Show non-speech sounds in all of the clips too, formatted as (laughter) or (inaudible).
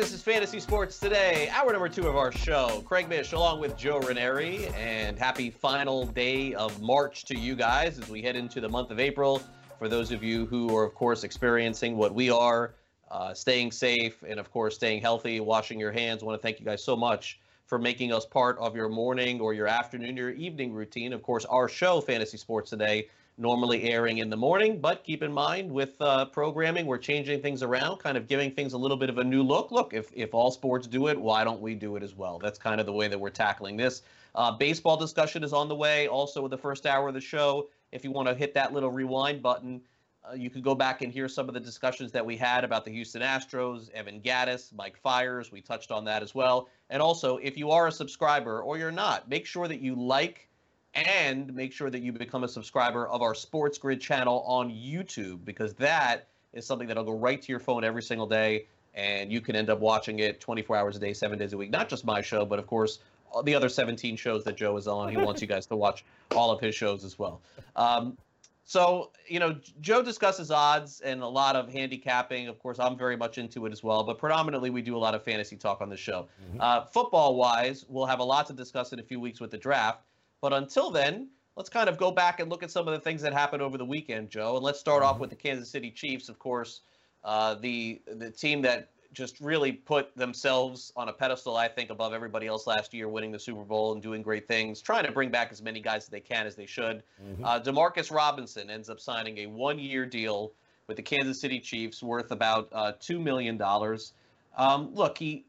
This is Fantasy Sports Today, hour number two of our show. Craig Mish along with Joe Raineri, and happy final day of March to you guys as we head into the month of April. For those of you who are, of course, experiencing what we are, uh, staying safe, and of course, staying healthy, washing your hands, I want to thank you guys so much for making us part of your morning or your afternoon or evening routine. Of course, our show, Fantasy Sports Today, normally airing in the morning, but keep in mind with uh, programming, we're changing things around, kind of giving things a little bit of a new look. Look, if, if all sports do it, why don't we do it as well? That's kind of the way that we're tackling this. Uh, baseball discussion is on the way, also with the first hour of the show. If you want to hit that little rewind button, uh, you could go back and hear some of the discussions that we had about the Houston Astros, Evan Gattis, Mike Fiers. We touched on that as well. And also, if you are a subscriber or you're not, make sure that you like and make sure that you become a subscriber of our Sports Grid channel on YouTube because that is something that'll go right to your phone every single day and you can end up watching it 24 hours a day, seven days a week. Not just my show, but of course, the other 17 shows that Joe is on. He wants you guys to watch all of his shows as well. Um, so, you know, Joe discusses odds and a lot of handicapping. Of course, I'm very much into it as well, but predominantly we do a lot of fantasy talk on the show. Mm-hmm. Uh, football wise, we'll have a lot to discuss in a few weeks with the draft. But until then, let's kind of go back and look at some of the things that happened over the weekend, Joe. And let's start off mm-hmm. with the Kansas City Chiefs, of course, uh, the the team that just really put themselves on a pedestal, I think, above everybody else last year, winning the Super Bowl and doing great things, trying to bring back as many guys as they can as they should. Mm-hmm. Uh, Demarcus Robinson ends up signing a one-year deal with the Kansas City Chiefs worth about uh, two million dollars. Um, look, he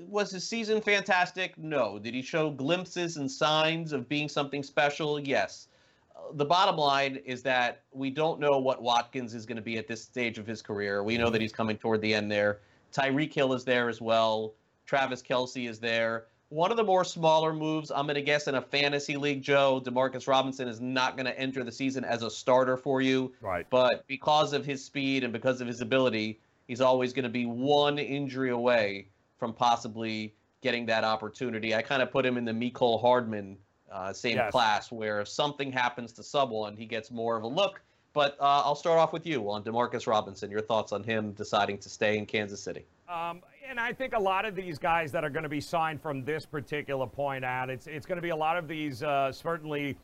was his season fantastic? No. Did he show glimpses and signs of being something special? Yes. Uh, the bottom line is that we don't know what Watkins is going to be at this stage of his career. We know that he's coming toward the end there. Tyreek Hill is there as well. Travis Kelce is there. One of the more smaller moves, I'm going to guess in a fantasy league, Joe, Demarcus Robinson is not going to enter the season as a starter for you. Right. But because of his speed and because of his ability, he's always going to be one injury away from possibly getting that opportunity. I kind of put him in the Mecole Hardman uh, same yes. class, where if something happens to someone, he gets more of a look. But uh, I'll start off with you on Demarcus Robinson. Your thoughts on him deciding to stay in Kansas City? Um, and I think a lot of these guys that are going to be signed from this particular point out, it's it's going to be a lot of these uh, certainly.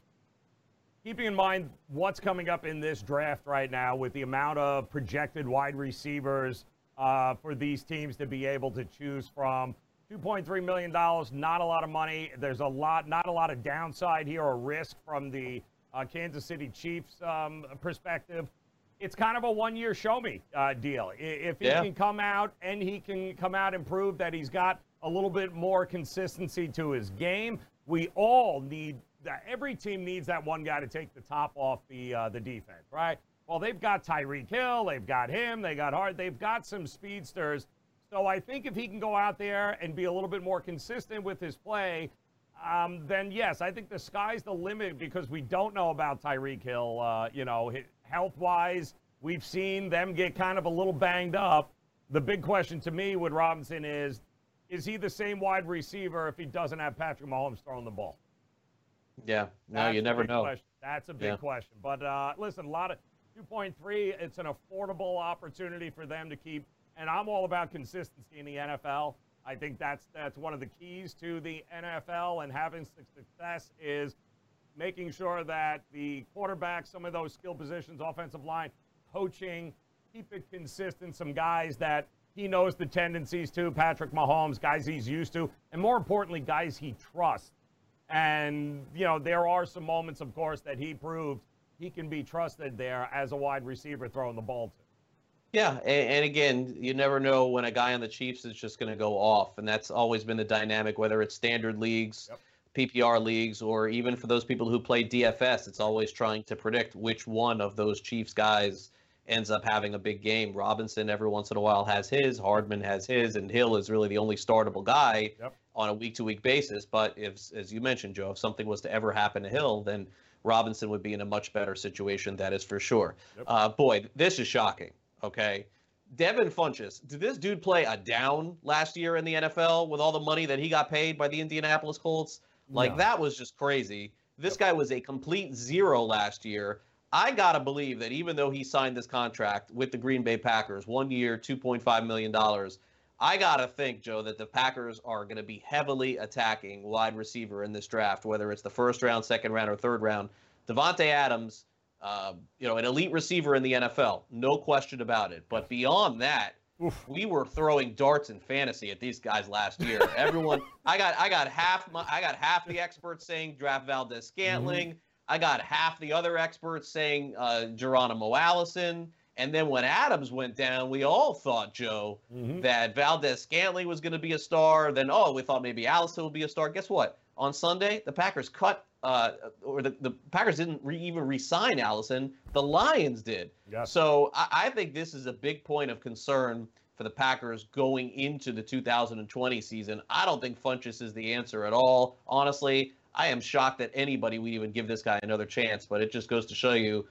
Keeping in mind what's coming up in this draft right now, with the amount of projected wide receivers uh, for these teams to be able to choose from. $2.3 million, not a lot of money. There's a lot, not a lot of downside here or risk from the uh, Kansas City Chiefs um, perspective. It's kind of a one-year show-me uh, deal. If he yeah. can come out and he can come out and prove that he's got a little bit more consistency to his game, we all need that. Every team needs that one guy to take the top off the uh, the defense, right? Well, they've got Tyreek Hill, they've got him, they got Hart, they've got some speedsters. So I think if he can go out there and be a little bit more consistent with his play, um, then yes, I think the sky's the limit because we don't know about Tyreek Hill. Uh, you know, health wise, we've seen them get kind of a little banged up. The big question to me with Robinson is is he the same wide receiver if he doesn't have Patrick Mahomes throwing the ball? Yeah, no, That's you never know. Question. That's a big yeah. question. But uh, listen, a lot of 2.3, it's an affordable opportunity for them to keep. And I'm all about consistency in the NFL. I think that's that's one of the keys to the NFL and having success is making sure that the quarterback, some of those skill positions, offensive line, coaching, keep it consistent. Some guys that he knows the tendencies to, Patrick Mahomes, guys he's used to, and more importantly, guys he trusts. And, you know, there are some moments, of course, that he proved he can be trusted there as a wide receiver throwing the ball to. Yeah, and, and again, you never know when a guy on the Chiefs is just going to go off, and that's always been the dynamic, whether it's standard leagues, yep. PPR leagues, or even for those people who play DFS, it's always trying to predict which one of those Chiefs guys ends up having a big game. Robinson every once in a while has his, Hardman has his, and Hill is really the only startable guy Yep. on a week to week basis. But if, as you mentioned, Joe, if something was to ever happen to Hill, then Robinson would be in a much better situation. That is for sure. Yep. Uh, boy, this is shocking. Okay. Devin Funchess, did this dude play a down last year in the NFL with all the money that he got paid by the Indianapolis Colts? Like No. that was just crazy. This guy was a complete zero last year. I gotta believe that even though he signed this contract with the Green Bay Packers, one year, two point five million I gotta think, Joe, that the Packers are gonna be heavily attacking wide receiver in this draft, whether it's the first round, second round, or third round. Davante Adams, uh, you know, an elite receiver in the NFL, no question about it. But beyond that, Oof. we were throwing darts in fantasy at these guys last year. (laughs) Everyone, I got, I got half my, I got half the experts saying draft Valdes-Scantling. I got half the other experts saying uh, Geronimo Allison. And then when Adams went down, we all thought, Joe, Mhm. that Valdes-Scantling was going to be a star. Then, oh, we thought maybe Allison would be a star. Guess what? On Sunday, the Packers cut, uh, or the, the Packers didn't re- even re-sign Allison. The Lions did. Yes. So I, I think this is a big point of concern for the Packers going into the 2020 season. I don't think Funchess is the answer at all. Honestly, I am shocked that anybody would even give this guy another chance. But it just goes to show you,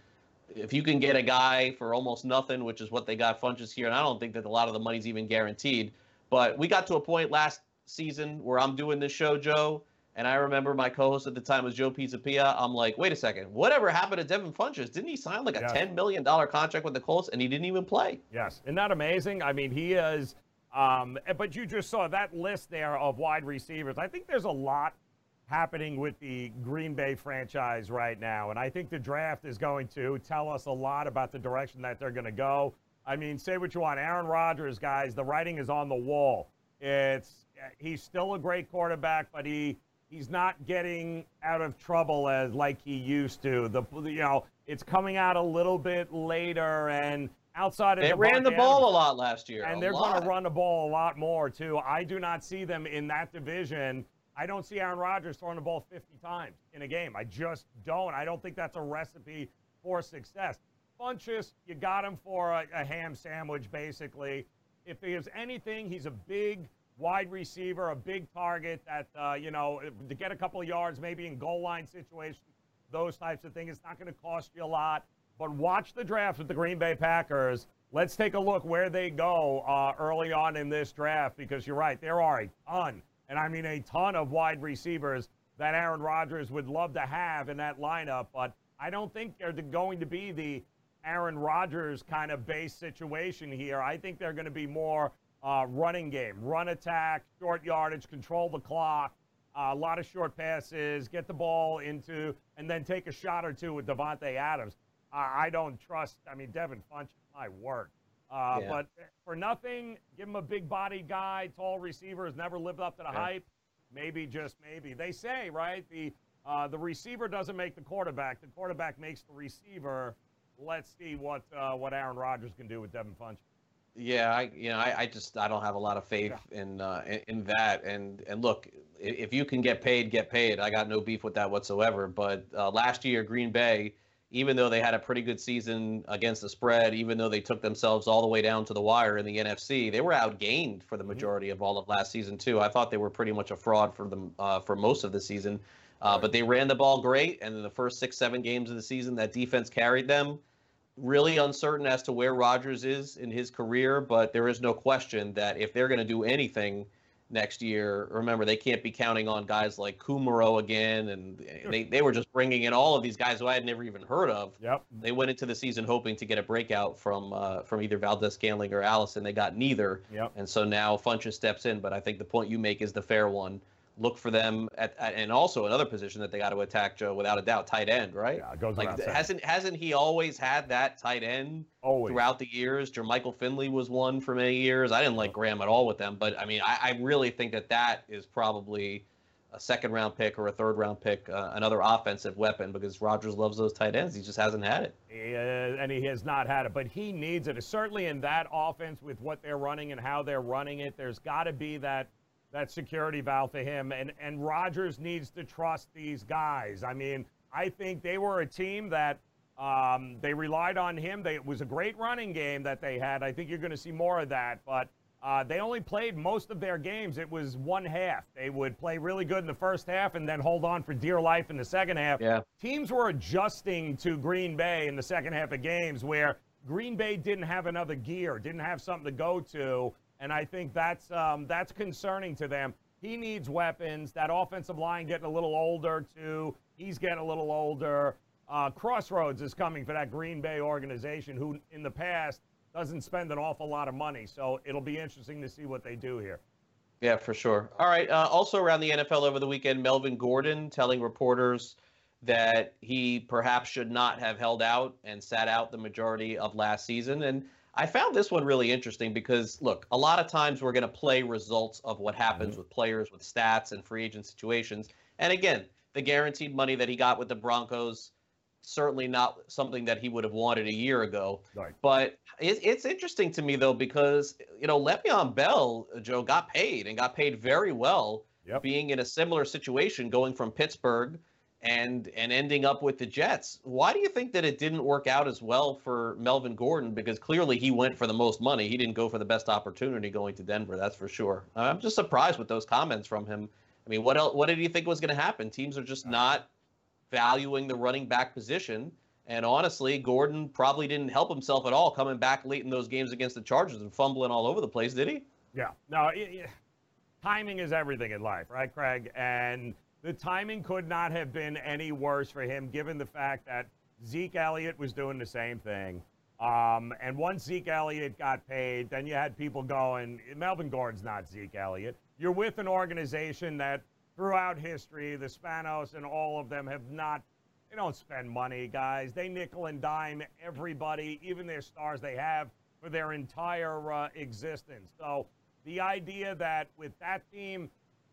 if you can get a guy for almost nothing, which is what they got Funchess here, and I don't think that a lot of the money's even guaranteed. But we got to a point last season where I'm doing this show, Joe, and I remember my co-host at the time was Joe Pisapia. I'm like, wait a second, whatever happened to Devin Funchess? Didn't he sign like a Yeah. $10 million contract with the Colts and he didn't even play? Yes, isn't that amazing? I mean, he is. Um, but you just saw that list there of wide receivers. I think there's a lot happening with the Green Bay franchise right now, and I think the draft is going to tell us a lot about the direction that they're going to go. I mean, say what you want, Aaron Rodgers, guys. The writing is on the wall. It's he's still a great quarterback, but he he's not getting out of trouble as like he used to. The you know it's coming out a little bit later and outside of They Davante ran the Adams- ball a lot last year. and they're going to run the ball a lot more too. I do not see them in that division. I don't see Aaron Rodgers throwing the ball 50 times in a game. I just don't. I don't think that's a recipe for success. Funchess, you got him for a, a ham sandwich, basically. If he there's anything, he's a big wide receiver, a big target that, uh, you know, to get a couple of yards, maybe in goal line situations, those types of things. It's not going to cost you a lot. But watch the draft with the Green Bay Packers. Let's take a look where they go uh, early on in this draft because you're right, there are a ton, and I mean a ton of wide receivers that Aaron Rodgers would love to have in that lineup. But I don't think they're going to be the Aaron Rodgers kind of base situation here. I think they're going to be more uh, running game, run attack, short yardage, control the clock, uh, a lot of short passes, get the ball into, and then take a shot or two with Davante Adams. I don't trust. I mean, Devin Funch, my word. Uh, Yeah. But for nothing, give him a big bodied guy, tall receiver, has never lived up to the Yeah. hype. Maybe, just maybe. They say, right? The uh, the receiver doesn't make the quarterback. The quarterback makes the receiver. Let's see what uh, what Aaron Rodgers can do with Devin Funch. Yeah, I you know I, I just I don't have a lot of faith in uh, in, in that. And and look, if you can get paid, get paid. I got no beef with that whatsoever. But uh, last year, Green Bay, even though they had a pretty good season against the spread, even though they took themselves all the way down to the wire in the NFC, they were outgained for the majority of all of last season too. I thought they were pretty much a fraud for them uh, for most of the season. Uh, but they ran the ball great, and in the first six, seven games of the season, that defense carried them really uncertain as to where Rodgers is in his career, but there is no question that if they're going to do anything next year, remember they can't be counting on guys like Kumerow again, and they, they were just bringing in all of these guys who I had never even heard of. Yep. They went into the season hoping to get a breakout from uh, from either Valdes-Scantling or Allison. They got neither, Yep. and so now Funchess steps in. But I think the point you make is the fair one. Look for them at, at and also another position that they got to attack, Joe, without a doubt, tight end, right? Yeah, goes Like saying. hasn't hasn't he always had that tight end Always. throughout the years? Jermichael Finley was one for many years. I didn't like Graham at all with them, but I mean, I, I really think that that is probably a second round pick or a third round pick, uh, another offensive weapon because Rodgers loves those tight ends. He just hasn't had it. He, uh, and he has not had it, but he needs it. Certainly in that offense with what they're running and how they're running it, there's got to be that that security valve for him. And and Rodgers needs to trust these guys. I mean, I think they were a team that Um, they relied on him. They, it was a great running game that they had. I think you're going to see more of that. But uh, they only played most of their games. It was one half. They would play really good in the first half and then hold on for dear life in the second half. Yeah. Teams were adjusting to Green Bay in the second half of games where Green Bay didn't have another gear, didn't have something to go to, and I think that's um, that's concerning to them. He needs weapons. That offensive line getting a little older too. He's getting a little older. Uh, Crossroads is coming for that Green Bay organization, who in the past doesn't spend an awful lot of money. So it'll be interesting to see what they do here. Yeah, for sure. All right. Uh, also around the NFL over the weekend, Melvin Gordon telling reporters that he perhaps should not have held out and sat out the majority of last season. And I found this one really interesting because, look, a lot of times we're going to play results of what happens mm-hmm. with players, with stats, and free agent situations. And again, the guaranteed money that he got with the Broncos certainly not something that he would have wanted a year ago. Right. But it, it's interesting to me though because you know Le'Veon Bell, Joe, got paid and got paid very well, yep. being in a similar situation, going from Pittsburgh and and ending up with the Jets. Why do you think that it didn't work out as well for Melvin Gordon? Because clearly he went for the most money. He didn't go for the best opportunity going to Denver. That's for sure. I'm just surprised with those comments from him. I mean, what else? What did you think was going to happen? Teams are just not valuing the running back position. And honestly, Gordon probably didn't help himself at all coming back late in those games against the Chargers and fumbling all over the place, did he? Yeah. No, it, it, timing is everything in life, right, Craig? And the timing could not have been any worse for him given the fact that Zeke Elliott was doing the same thing. Um, and once Zeke Elliott got paid, then you had people going, Melvin Gordon's not Zeke Elliott. You're with an organization that throughout history, the Spanos and all of them have not, they don't spend money, guys. They nickel and dime everybody, even their stars they have for their entire uh, existence. So the idea that with that team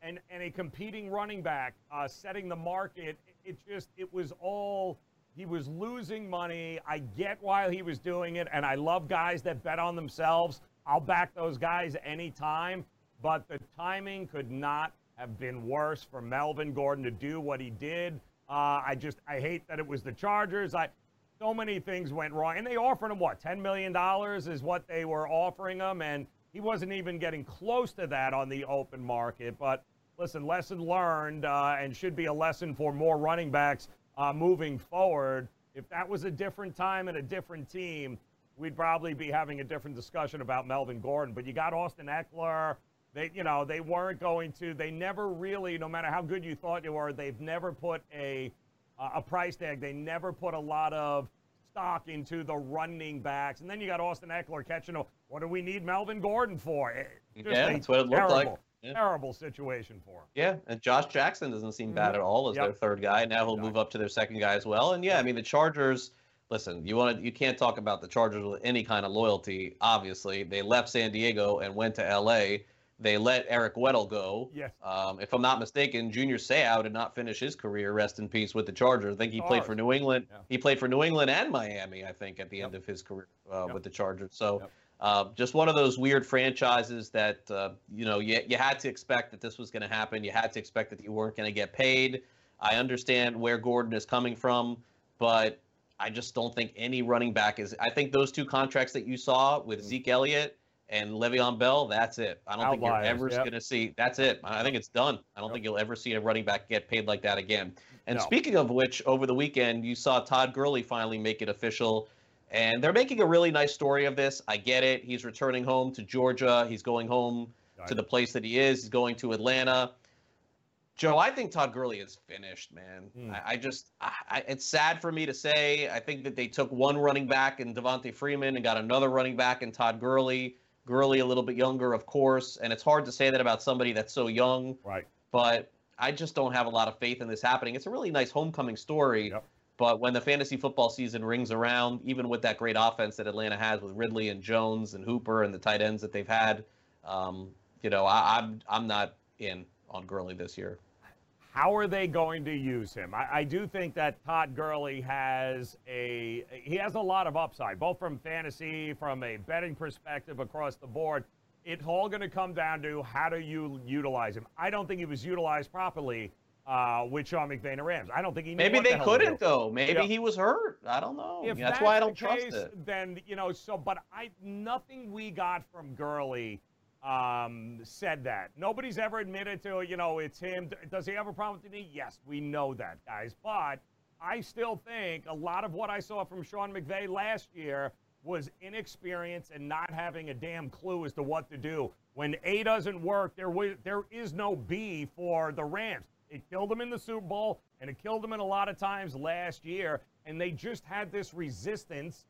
and, and a competing running back uh, setting the market, it, it just, it was all, he was losing money. I get why he was doing it, and I love guys that bet on themselves. I'll back those guys anytime, but the timing could not have been worse for Melvin Gordon to do what he did. Uh, I just I hate that it was the Chargers. I so many things went wrong, and they offered him what ten million dollars is what they were offering him, and he wasn't even getting close to that on the open market. But listen, lesson learned, uh, and should be a lesson for more running backs uh, moving forward. If that was a different time and a different team, we'd probably be having a different discussion about Melvin Gordon. But you got Austin Ekeler. They, you know, they weren't going to. They never really, no matter how good you thought you were, they've never put a a price tag. They never put a lot of stock into the running backs. And then you got Austin Ekeler catching. A, what do we need Melvin Gordon for? yeah, that's what it looked like. Yeah. Terrible situation for him. Yeah, and Josh Jackson doesn't seem bad mm-hmm. at all as yep. their third guy. Now he'll move up to their second guy as well. And yeah, I mean the Chargers. Listen, you want to you can't talk about the Chargers with any kind of loyalty. Obviously, they left San Diego and went to L.A. They let Eric Weddle go. Yes. Um, if I'm not mistaken, Junior Seau did not finish his career. Rest in peace with the Chargers. I think he played for New England. Yeah. He played for New England and Miami. I think at the yep. end of his career uh, yep. with the Chargers. So. Yep. Uh, just one of those weird franchises that uh, you know you, you had to expect that this was going to happen. You had to expect that you weren't going to get paid. I understand where Gordon is coming from, but I just don't think any running back is. I think those two contracts that you saw with mm-hmm. Zeke Elliott and Le'Veon Bell, that's it. I don't Outliers, think you're ever yep. going to see. That's it. I think it's done. I don't yep. think you'll ever see a running back get paid like that again. And no. speaking of which, over the weekend you saw Todd Gurley finally make it official, and they're making a really nice story of this. I get it. He's returning home to Georgia. He's going home to the place that he is. He's going to Atlanta. Joe, I think Todd Gurley is finished, man. Mm. I, I, just, I, it's sad for me to say. I think that they took one running back in Devonta Freeman and got another running back in Todd Gurley. Gurley a little bit younger, of course, and it's hard to say that about somebody that's so young. Right. But I just don't have a lot of faith in this happening. It's a really nice homecoming story. Yep. But when the fantasy football season rings around, even with that great offense that Atlanta has with Ridley and Jones and Hooper and the tight ends that they've had, um, you know, I, I'm I'm not in on Gurley this year. How are they going to use him? I, I, do think that Todd Gurley has a he has a lot of upside, both from fantasy, from a betting perspective across the board. It's all going to come down to how do you utilize him. I don't think he was utilized properly uh, with Sean McVay and the Rams. I don't think he knew Maybe what the they couldn't though. Maybe Yeah. he was hurt. I don't know. If that's, why I don't trust case, it. Then you know, so but I nothing we got from Gurley um, said that. Nobody's ever admitted to you know it's him. Does he have a problem with the knee? Yes, we know that, guys. But I still think a lot of what I saw from Sean McVay last year was inexperience and not having a damn clue as to what to do. When A doesn't work, there was there is no B for the Rams. It killed them in the Super Bowl, and it killed them in a lot of times last year. And they just had this resistance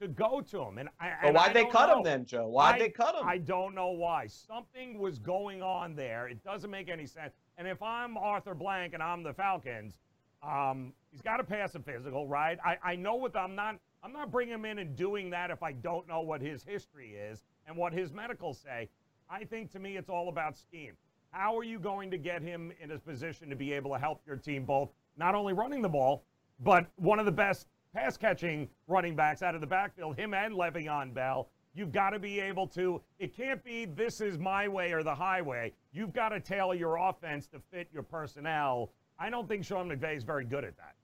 to go to him. And, I, and why'd I they cut him then, Joe? Why'd I- they cut him? I don't know why. Something was going on there. It doesn't make any sense. And if I'm Arthur Blank and I'm the Falcons, um, he's got to pass a physical, right? I, I know what I'm not. I'm not bringing him in and doing that if I don't know what his history is and what his medicals say. I think to me it's all about scheme. How are you going to get him in a position to be able to help your team both not only running the ball, but one of the best pass catching running backs out of the backfield, him and Le'Veon Bell. You've got to be able to, it can't be this is my way or the highway. You've got to tailor your offense to fit your personnel. I don't think Sean McVay is very good at that.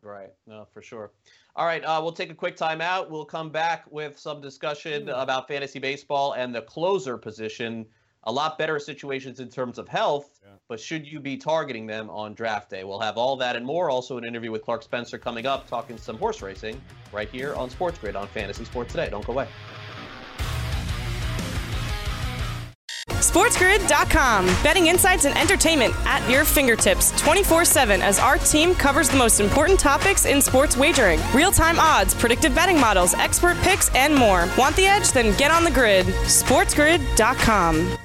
Right. No, for sure. All right. Uh, we'll take a quick timeout. We'll come back with some discussion about fantasy baseball and the closer position. A lot better situations in terms of health, Yeah. but should you be targeting them on draft day? We'll have all that and more. Also, an interview with Clark Spencer coming up, talking some horse racing right here on Sports Grid on Fantasy Sports Today. Don't go away. SportsGrid.com. Betting insights and entertainment at your fingertips 24 7 as our team covers the most important topics in sports wagering real time odds, predictive betting models, expert picks, and more. Want the edge? Then get on the grid. SportsGrid.com.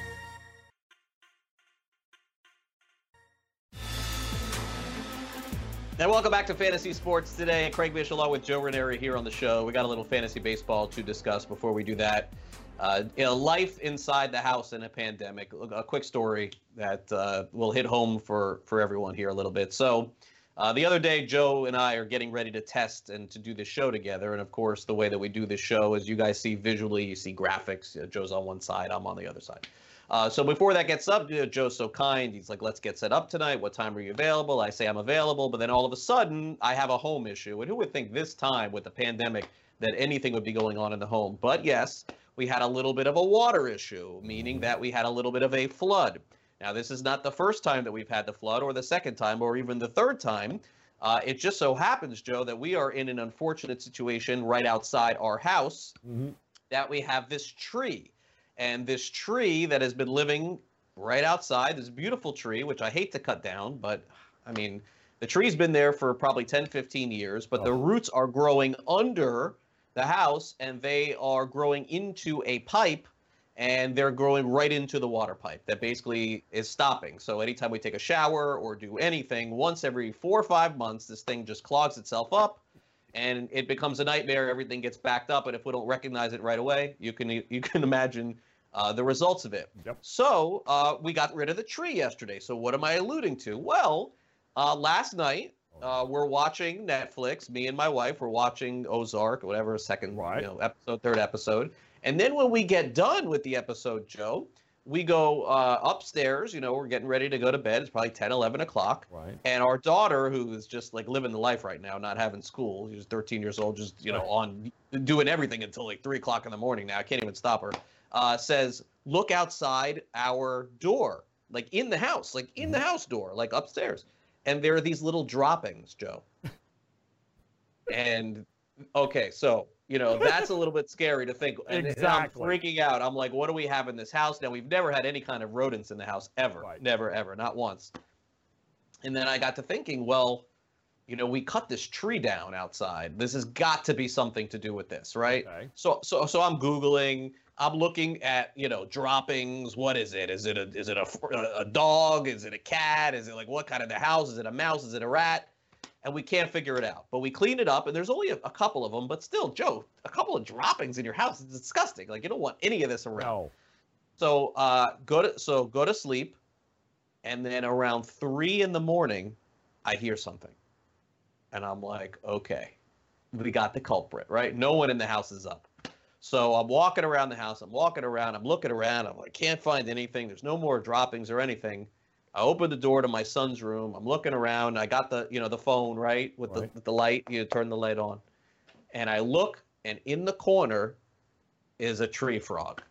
And welcome back to Fantasy Sports today. Craig Mish along with Joe Raineri here on the show. We got a little fantasy baseball to discuss before we do that. Uh, you know, life inside the house in a pandemic. A quick story that uh, will hit home for for everyone here a little bit. So, uh, the other day, Joe and I are getting ready to test and to do this show together. And of course, the way that we do this show is you guys see visually, you see graphics. Joe's on one side, I'm on the other side. Uh, so before that gets up, you know, Joe's so kind. He's like, "Let's get set up tonight. What time are you available?" I say I'm available, but then all of a sudden, I have a home issue. And who would think this time with the pandemic that anything would be going on in the home? But yes, we had a little bit of a water issue, meaning that we had a little bit of a flood. Now, this is not the first time that we've had the flood, or the second time, or even the third time. Uh, it just so happens, Joe, that we are in an unfortunate situation right outside our house that we have this tree. And this tree that has been living right outside, this beautiful tree, which I hate to cut down, but I mean, the tree's been there for probably 10, 15 years, but the oh. roots are growing under the house and they are growing into a pipe and they're growing right into the water pipe that basically is stopping. So anytime we take a shower or do anything, once every four or five months, this thing just clogs itself up and it becomes a nightmare. Everything gets backed up, and if we don't recognize it right away, you can you can (laughs) imagine uh, the results of it. Yep. So uh, we got rid of the tree yesterday. So what am I alluding to? Well, uh, last night uh, we're watching Netflix. Me and my wife were watching Ozark, whatever, second Right. you know episode, third episode. And then when we get done with the episode, Joe, we go uh, upstairs. You know, we're getting ready to go to bed. It's probably 10, 11 o'clock. Right. And our daughter, who is just like living the life right now, not having school, she's 13 years old, just you know on doing everything until like three o'clock in the morning. Now I can't even stop her. Uh, says, look outside our door, like in the house, like in the house door, like upstairs, and there are these little droppings, Joe. (laughs) and okay, so you know that's a little bit scary to think. And, and Exactly. I'm freaking out. I'm like, what do we have in this house now? We've never had any kind of rodents in the house ever, Right. never, ever, not once. And then I got to thinking, well, you know, we cut this tree down outside. This has got to be something to do with this, right? Okay. So, so, so I'm googling. I'm looking at, you know, droppings. What is it? Is it a, is it a, a dog? Is it a cat? Is it like what kind of the house? Is it a mouse? Is it a rat? And we can't figure it out. But we clean it up, and there's only a, a couple of them. But still, Joe, a couple of droppings in your house is disgusting. Like you don't want any of this around. No. So uh, go to so go to sleep, and then around three in the morning, I hear something, and I'm like, okay, we got the culprit, right? No one in the house is up. So I'm walking around the house. I'm walking around. I'm looking around. I'm like, can't find anything. There's no more droppings or anything. I open the door to my son's room. I'm looking around. I got the, you know, the phone right with Right. the with the light. You turn the light on, and I look, and in the corner is a tree frog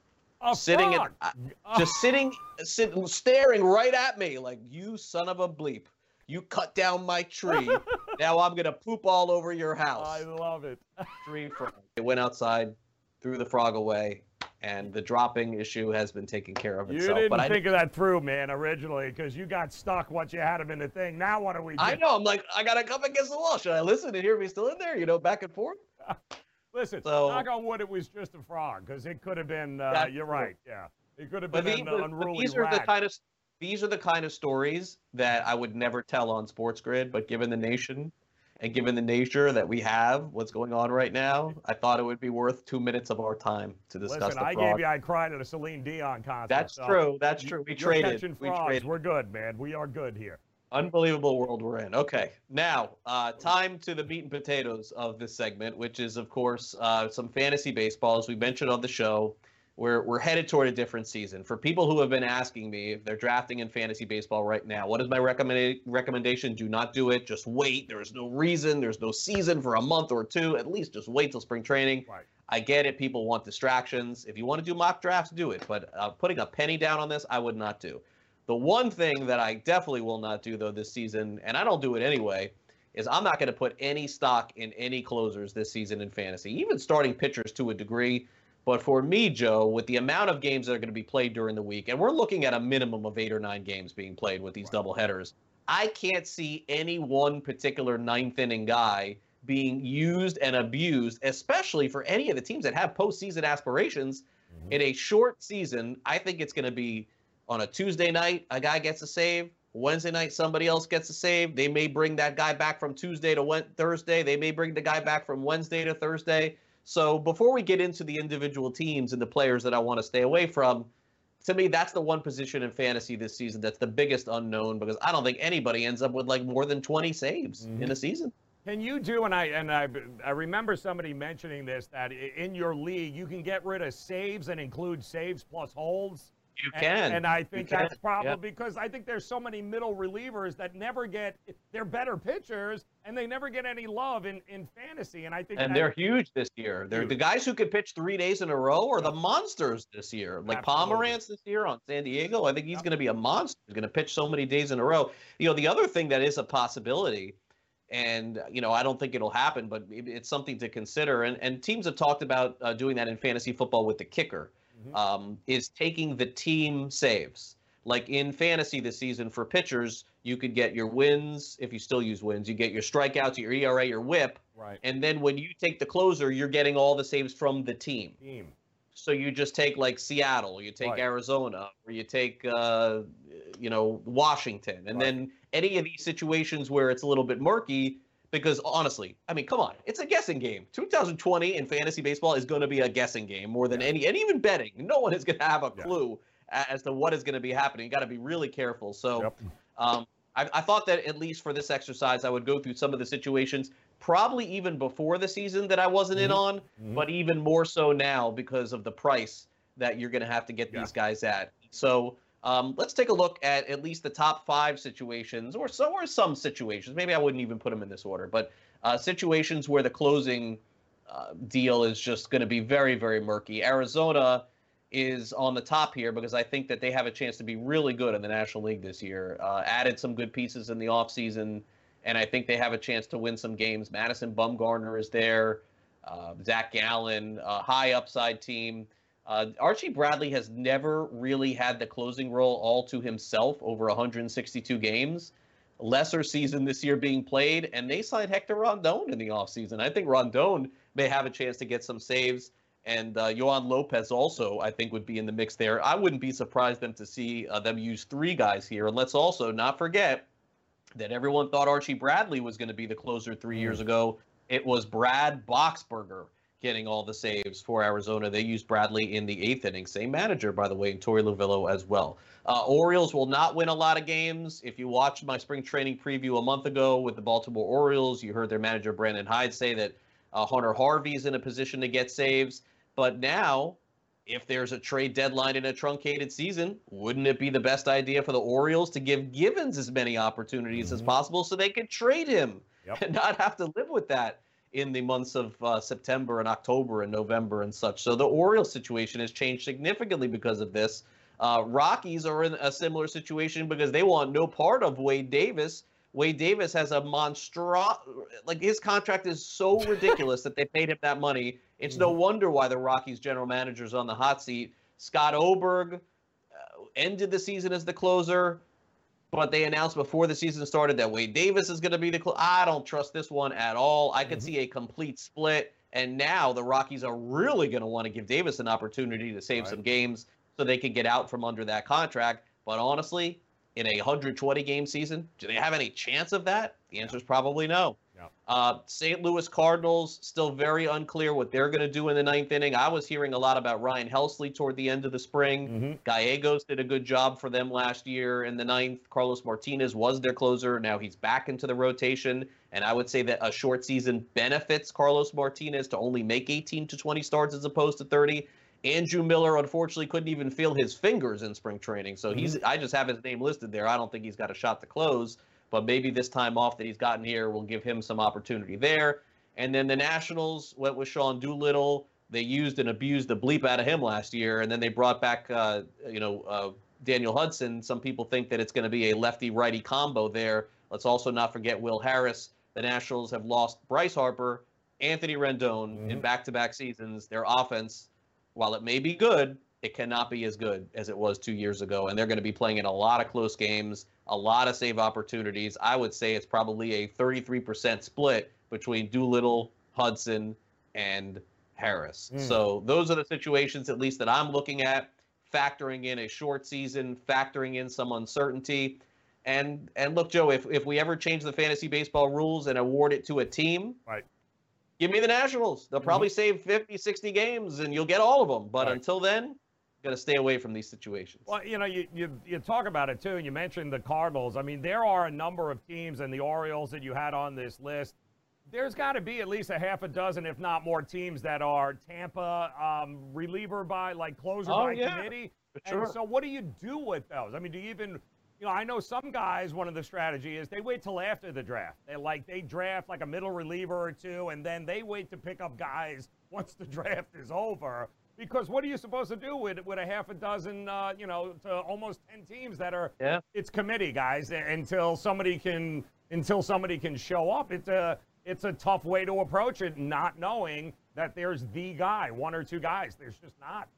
A sitting in, frog! uh, just sitting, sitting, staring right at me like you son of a bleep. You cut down my tree. (laughs) now I'm gonna poop all over your house. I love it. Tree frog. It went outside, threw the frog away, and the dropping issue has been taken care of You itself. didn't but I, think of that through, man, originally, because you got stuck once you had him in the thing. Now what do we do? I know. I'm like, I gotta come against the wall. Should I listen and hear me still in there? You know, back and forth. (laughs) Listen, So- knock on wood, it was just a frog, because it could have been. Uh, you're right. Yeah, it could have been the- an unruly these are the kind of these are the kind of stories that I would never tell on Sports Grid. But given the nation and given the nature that we have, what's going on right now, I thought it would be worth two minutes of our time to discuss Listen, I gave you I cried at a Celine Dion concert. That's so true. That's true. We traded. We traded. We're good, man. We are good here. Unbelievable world we're in. Okay, now uh, time to the meat and potatoes of this segment, which is, of course, uh, some fantasy baseball. As we mentioned on the show, we're we're headed toward a different season. For people who have been asking me if they're drafting in fantasy baseball right now, what is my recommend recommendation? Do not do it. Just wait. There's no reason. There's no season for a month or two. At least just wait till spring training. Right. I get it. People want distractions. If you want to do mock drafts, do it. But uh, putting a penny down on this, I would not do. The one thing that I definitely will not do though this season, and I don't do it anyway, is I'm not going to put any stock in any closers this season in fantasy, even starting pitchers to a degree. But for me, Joe, with the amount of games that are going to be played during the week, and we're looking at a minimum of eight or nine games being played with these double headers, I can't see any one particular ninth inning guy being used and abused, especially for any of the teams that have postseason aspirations. Mm-hmm. In a short season, I think it's going to be on a Tuesday night, a guy gets a save. Wednesday night, somebody else gets a save. They may bring that guy back from Tuesday to Wed- Thursday. They may bring the guy back from Wednesday to Thursday. So before we get into the individual teams and the players that I want to stay away from, to me, that's the one position in fantasy this season that's the biggest unknown because I don't think anybody ends up with like more than 20 saves in mm-hmm. a season. Can you do and I and I I remember somebody mentioning this that in your league you can get rid of saves and include saves plus holds. You can. And, I You think can, that's probably yeah. because I think there's so many middle relievers that never get they're better pitchers and they never get any love in, in fantasy. And I think And they're huge this year. They're the guys who could pitch three days in a row are the monsters this year. Like Absolutely. Pomeranz this year on San Diego. I think he's Yep. to be a monster. He's going to pitch so many days in a row. You know, the other thing that is a possibility, and you know, I don't think it'll happen, but it's something to consider. And and teams have talked about uh, doing that in fantasy football with the kicker, Mhm. um, is taking the team saves. Like in fantasy this season for pitchers, you could get your wins if you still use wins. You get your strikeouts, your ERA, your WHIP. right And then when you take the closer, you're getting all the saves from the team. team. So you just take like Seattle, you take Right. Arizona, or you take, uh, you know, Washington. And Right. then any of these situations where it's a little bit murky, because honestly, I mean, come on, it's a guessing game. 2020 in fantasy baseball is going to be a guessing game more than Yeah. any, and even betting. No one is going to have a clue a- as to what is going to be happening. You got to be really careful. So, Yep. um, I, I thought that at least for this exercise, I would go through some of the situations, probably even before the season that I wasn't in Mhm. on, Mhm. but even more so now because of the price that you're going to have to get Yeah. these guys at. So um, let's take a look at at least the top five situations, or so, or some situations. Maybe I wouldn't even put them in this order, but uh, situations where the closing uh, deal is just going to be very, very murky. Arizona is on the top here because I think that they have a chance to be really good in the National League this year. Uh, added some good pieces in the offseason, and I think they have a chance to win some games. Madison Bumgarner is there, uh, Zach Gallen, a high upside team. Uh, Archie Bradley has never really had the closing role all to himself over 162 games. Lesser season this year being played, and they signed Hector Rondon in the offseason. I think Rondon may have a chance to get some saves. And uh, Yoan Lopez also, I think, would be in the mix there. I wouldn't be surprised them to see uh, them use three guys here. And let's also not forget that everyone thought Archie Bradley was going to be the closer three years ago. It was Brad Boxberger getting all the saves for Arizona. They used Bradley in the eighth inning. Same manager, by the way, and Torey Lovullo as well. Uh, Orioles will not win a lot of games. If you watched my spring training preview a month ago with the Baltimore Orioles, you heard their manager Brandon Hyde say that uh, Hunter Harvey's in a position to get saves. But now if there's a trade deadline in a truncated season, wouldn't it be the best idea for the Orioles to give Givens as many opportunities mm-hmm. as possible so they could trade him yep. (laughs) and not have to live with that in the months of uh, September and October and November and such? So the Orioles situation has changed significantly because of this. Uh, Rockies are in a similar situation because they want no part of Wade Davis. Wade Davis has a monstro like his contract is so (laughs) ridiculous that they paid him that money. It's no mm-hmm. wonder why the Rockies general manager is on the hot seat. Scott Oberg uh, ended the season as the closer, but they announced before the season started that Wade Davis is going to be the closer. I don't trust this one at all. I could mm-hmm. see a complete split. And now the Rockies are really going to want to give Davis an opportunity to save right. some games so they can get out from under that contract. But honestly, in a 120 game season, do they have any chance of that? The answer is probably no. Uh, St. Louis Cardinals still very unclear what they're going to do in the ninth inning. I was hearing a lot about Ryan Helsley toward the end of the spring. Mm-hmm. Gallegos did a good job for them last year in the ninth. Carlos Martinez was their closer. Now he's back into the rotation, and I would say that a short season benefits Carlos Martinez to only make 18 to 20 starts as opposed to 30. Andrew Miller unfortunately couldn't even feel his fingers in spring training, so he's. Mm-hmm. I just have his name listed there. I don't think he's got a shot to close, but maybe this time off that he's gotten here will give him some opportunity there. And then the Nationals went with Sean Doolittle. They used and abused the bleep out of him last year, and then they brought back, uh, you know, uh, Daniel Hudson. Some people think that it's going to be a lefty-righty combo there. Let's also not forget Will Harris. The Nationals have lost Bryce Harper, Anthony Rendon mm-hmm. in back-to-back seasons. Their offense while it may be good, it cannot be as good as it was two years ago. And they're going to be playing in a lot of close games, a lot of save opportunities. I would say it's probably a 33% split between Doolittle, Hudson, and Harris. Mm. So those are the situations, at least that I'm looking at, factoring in a short season, factoring in some uncertainty. And and look, Joe, if, if we ever change the fantasy baseball rules and award it to a team, right give me the Nationals. They'll mm-hmm. probably mm-hmm. save 50, 60 games, and you'll get all of them. But right. until then, got to stay away from these situations. Well, you know, you, you you talk about it too, and you mentioned the Cardinals. I mean, there are a number of teams and the Orioles that you had on this list. There's got to be at least a half a dozen, if not more, teams that are Tampa um, reliever by like closer oh, by yeah. committee. Sure. And so, what do you do with those? I mean, do you even you know, I know some guys, one of the strategy is they wait till after the draft. They like they draft like a middle reliever or two, and then they wait to pick up guys (laughs) once the draft is over. Because what are you supposed to do with with a half a dozen, uh, you know, to almost ten teams that are yeah. it's committee guys until somebody can until somebody can show up. It's a it's a tough way to approach it, not knowing that there's the guy, one or two guys. There's just not.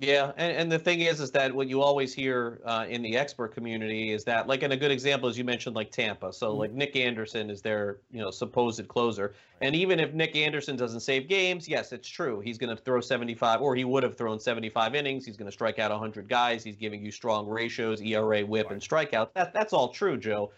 Yeah, and, and the thing is, is that what you always hear uh, in the expert community is that, like, and a good example is you mentioned like Tampa. So mm-hmm. like Nick Anderson is their you know supposed closer, and even if Nick Anderson doesn't save games, yes, it's true. He's going to throw 75, or he would have thrown 75 innings. He's going to strike out 100 guys. He's giving you strong ratios, ERA, WHIP, right. and strikeouts. That that's all true, Joe.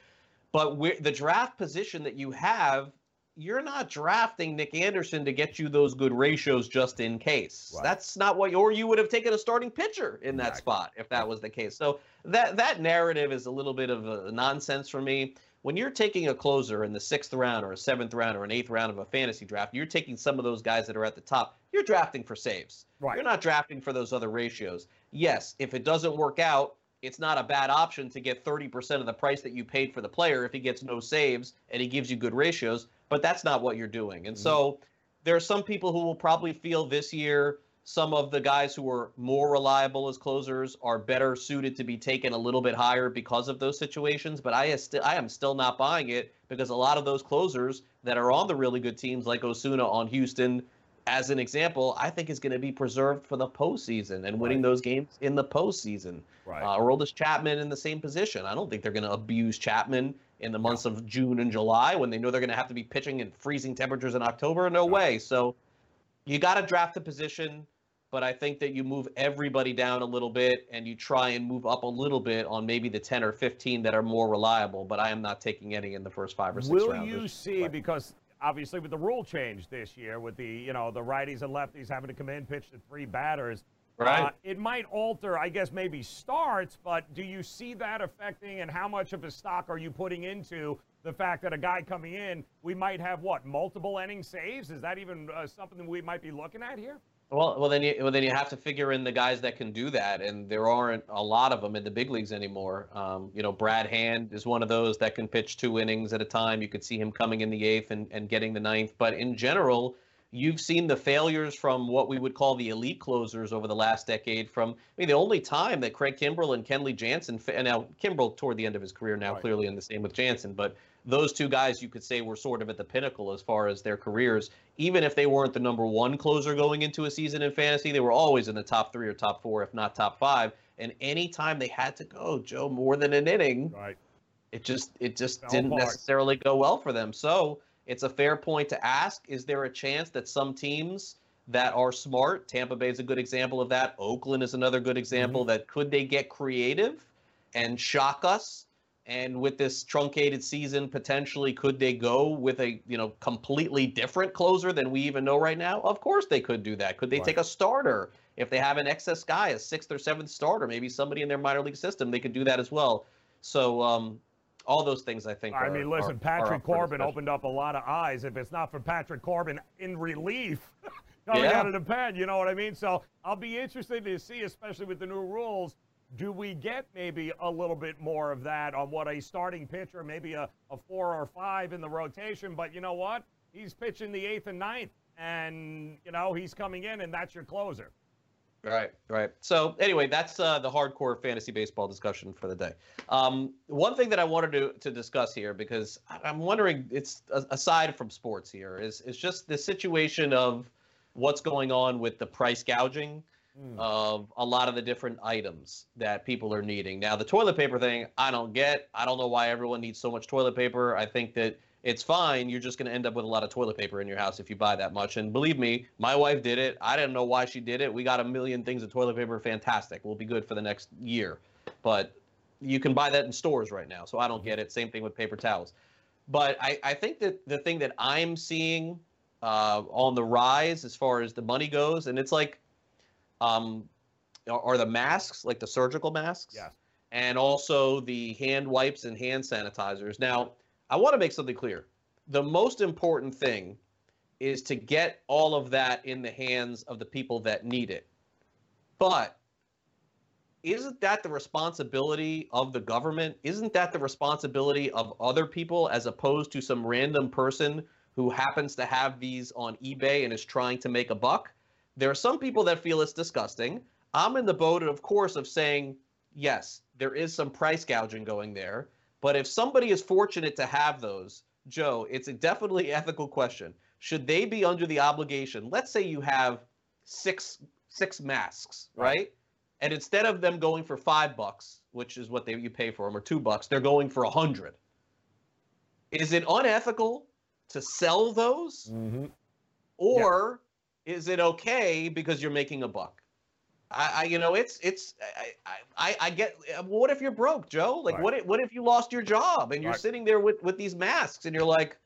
But the draft position that you have you're not drafting Nick Anderson to get you those good ratios just in case. Right. That's not what, or you would have taken a starting pitcher in that exactly. spot if that was the case. So that that narrative is a little bit of a nonsense for me. When you're taking a closer in the sixth round or a seventh round or an eighth round of a fantasy draft, you're taking some of those guys that are at the top. You're drafting for saves. Right. You're not drafting for those other ratios. Yes, if it doesn't work out, it's not a bad option to get 30% of the price that you paid for the player if he gets no saves and he gives you good ratios but that's not what you're doing. And mm-hmm. so there are some people who will probably feel this year some of the guys who are more reliable as closers are better suited to be taken a little bit higher because of those situations. But I, st- I am still not buying it because a lot of those closers that are on the really good teams like Osuna on Houston, as an example, I think is going to be preserved for the postseason and winning right. those games in the postseason. Right. Uh, Aroldis Chapman in the same position. I don't think they're going to abuse Chapman in the months of June and July when they know they're going to have to be pitching in freezing temperatures in October. No way. So you got to draft a position, but I think that you move everybody down a little bit and you try and move up a little bit on maybe the 10 or 15 that are more reliable. But I am not taking any in the first five or six Will rounds. you see, because obviously with the rule change this year, with the, you know, the righties and lefties having to come in, pitch to three batters – Right. Uh, it might alter, I guess, maybe starts, but do you see that affecting and how much of a stock are you putting into the fact that a guy coming in, we might have what, multiple inning saves? Is that even uh, something we might be looking at here? Well, well then you well then you have to figure in the guys that can do that, and there aren't a lot of them in the big leagues anymore. Um, you know, Brad Hand is one of those that can pitch two innings at a time. You could see him coming in the eighth and, and getting the ninth, but in general, you've seen the failures from what we would call the elite closers over the last decade. From I mean, the only time that Craig Kimbrel and Kenley Jansen, and now Kimbrel toward the end of his career now right. clearly in the same with Jansen, but those two guys you could say were sort of at the pinnacle as far as their careers. Even if they weren't the number one closer going into a season in fantasy, they were always in the top three or top four, if not top five. And anytime they had to go, Joe, more than an inning, right. it just it just Fell didn't apart. necessarily go well for them. So it's a fair point to ask: Is there a chance that some teams that are smart, Tampa Bay is a good example of that. Oakland is another good example. Mm-hmm. That could they get creative and shock us? And with this truncated season, potentially, could they go with a you know completely different closer than we even know right now? Of course, they could do that. Could they right. take a starter if they have an excess guy, a sixth or seventh starter, maybe somebody in their minor league system? They could do that as well. So um, all those things I think. I are, mean, listen, are, Patrick are Corbin opened up a lot of eyes. If it's not for Patrick Corbin in relief (laughs) coming yeah. out of the pen, you know what I mean? So I'll be interested to see, especially with the new rules, do we get maybe a little bit more of that on what a starting pitcher, maybe a, a four or five in the rotation? But you know what? He's pitching the eighth and ninth, and you know he's coming in, and that's your closer. Right, right. So anyway, that's uh, the hardcore fantasy baseball discussion for the day. Um, one thing that I wanted to, to discuss here, because I'm wondering, it's aside from sports here, is is just the situation of what's going on with the price gouging mm. of a lot of the different items that people are needing. Now, the toilet paper thing, I don't get. I don't know why everyone needs so much toilet paper. I think that it's fine. You're just going to end up with a lot of toilet paper in your house if you buy that much. And believe me, my wife did it. I didn't know why she did it. We got a million things of toilet paper. Fantastic. We'll be good for the next year. But you can buy that in stores right now. So I don't get it. Same thing with paper towels. But I, I think that the thing that I'm seeing uh, on the rise as far as the money goes, and it's like um, are the masks, like the surgical masks. Yeah. And also the hand wipes and hand sanitizers. Now, I want to make something clear. The most important thing is to get all of that in the hands of the people that need it. But isn't that the responsibility of the government? Isn't that the responsibility of other people as opposed to some random person who happens to have these on eBay and is trying to make a buck? There are some people that feel it's disgusting. I'm in the boat, of course, of saying, yes, there is some price gouging going there. But if somebody is fortunate to have those, Joe, it's a definitely (laughs) ethical question. Should they be under the obligation? Let's say you have six six masks, right? And instead of them going for five bucks, which is what they you pay for them, or two bucks, they're going for a hundred. Is it unethical to sell those, mm-hmm. or is it okay because you're making a buck? I, I you know, it's it's I, I, I get. What if you're broke, Joe? Like, right. what if, what if you lost your job and you're right. sitting there with with these masks and you're like,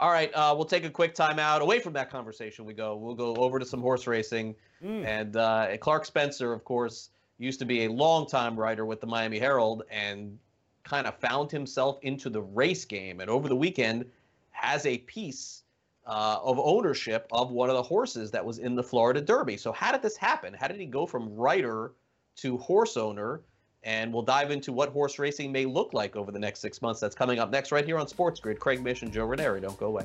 all right, uh, we'll take a quick timeout. Away from that conversation, we go. We'll go over to some horse racing. Mm. And uh, Clark Spencer, of course, used to be a longtime writer with the Miami Herald and kind of found himself into the race game. And over the weekend, has a piece uh, of ownership of one of the horses that was in the Florida Derby. So how did this happen? How did he go from writer to horse owner? And we'll dive into what horse racing may look like over the next six months. That's coming up next right here on Sports Grid. Craig Mish and Joe Raineri. Don't go away.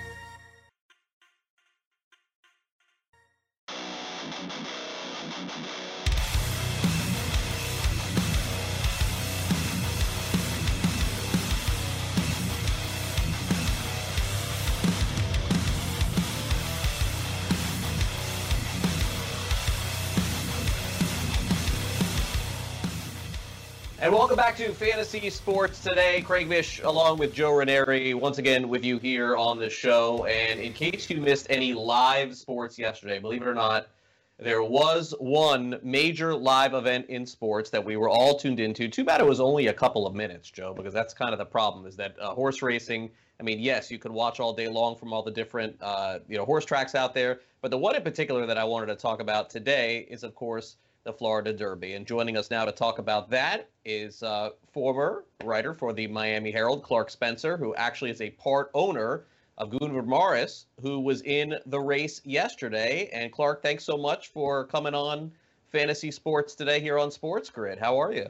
welcome back to Fantasy Sports today. Craig Mish along with Joe Raineri once again with you here on the show. And in case you missed any live sports yesterday, believe it or not, there was one major live event in sports that we were all tuned into. Too bad it was only a couple of minutes, Joe, because that's kind of the problem is that uh, horse racing. I mean, yes, you could watch all day long from all the different uh, you know horse tracks out there, but the one in particular that I wanted to talk about today is, of course, the Florida Derby. And joining us now to talk about that is uh, former writer for the Miami Herald, Clark Spencer, who actually is a part owner of Gouverneur Morris, who was in the race yesterday. And Clark, thanks so much for coming on Fantasy Sports today here on Sports Grid. How are you?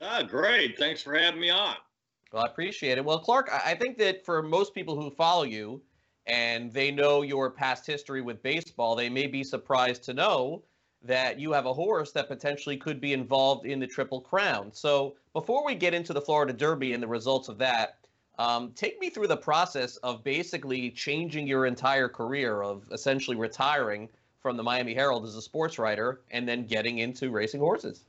Ah, great. Thanks for having me on. Well, I appreciate it. Well, Clark, I think that for most people who follow you and they know your past history with baseball, they may be surprised to know that you have a horse that potentially could be involved in the Triple Crown. So before we get into the Florida Derby and the results of that, um, take me through the process of basically changing your entire career, of essentially retiring from the Miami Herald as a sports writer and then getting into racing horses.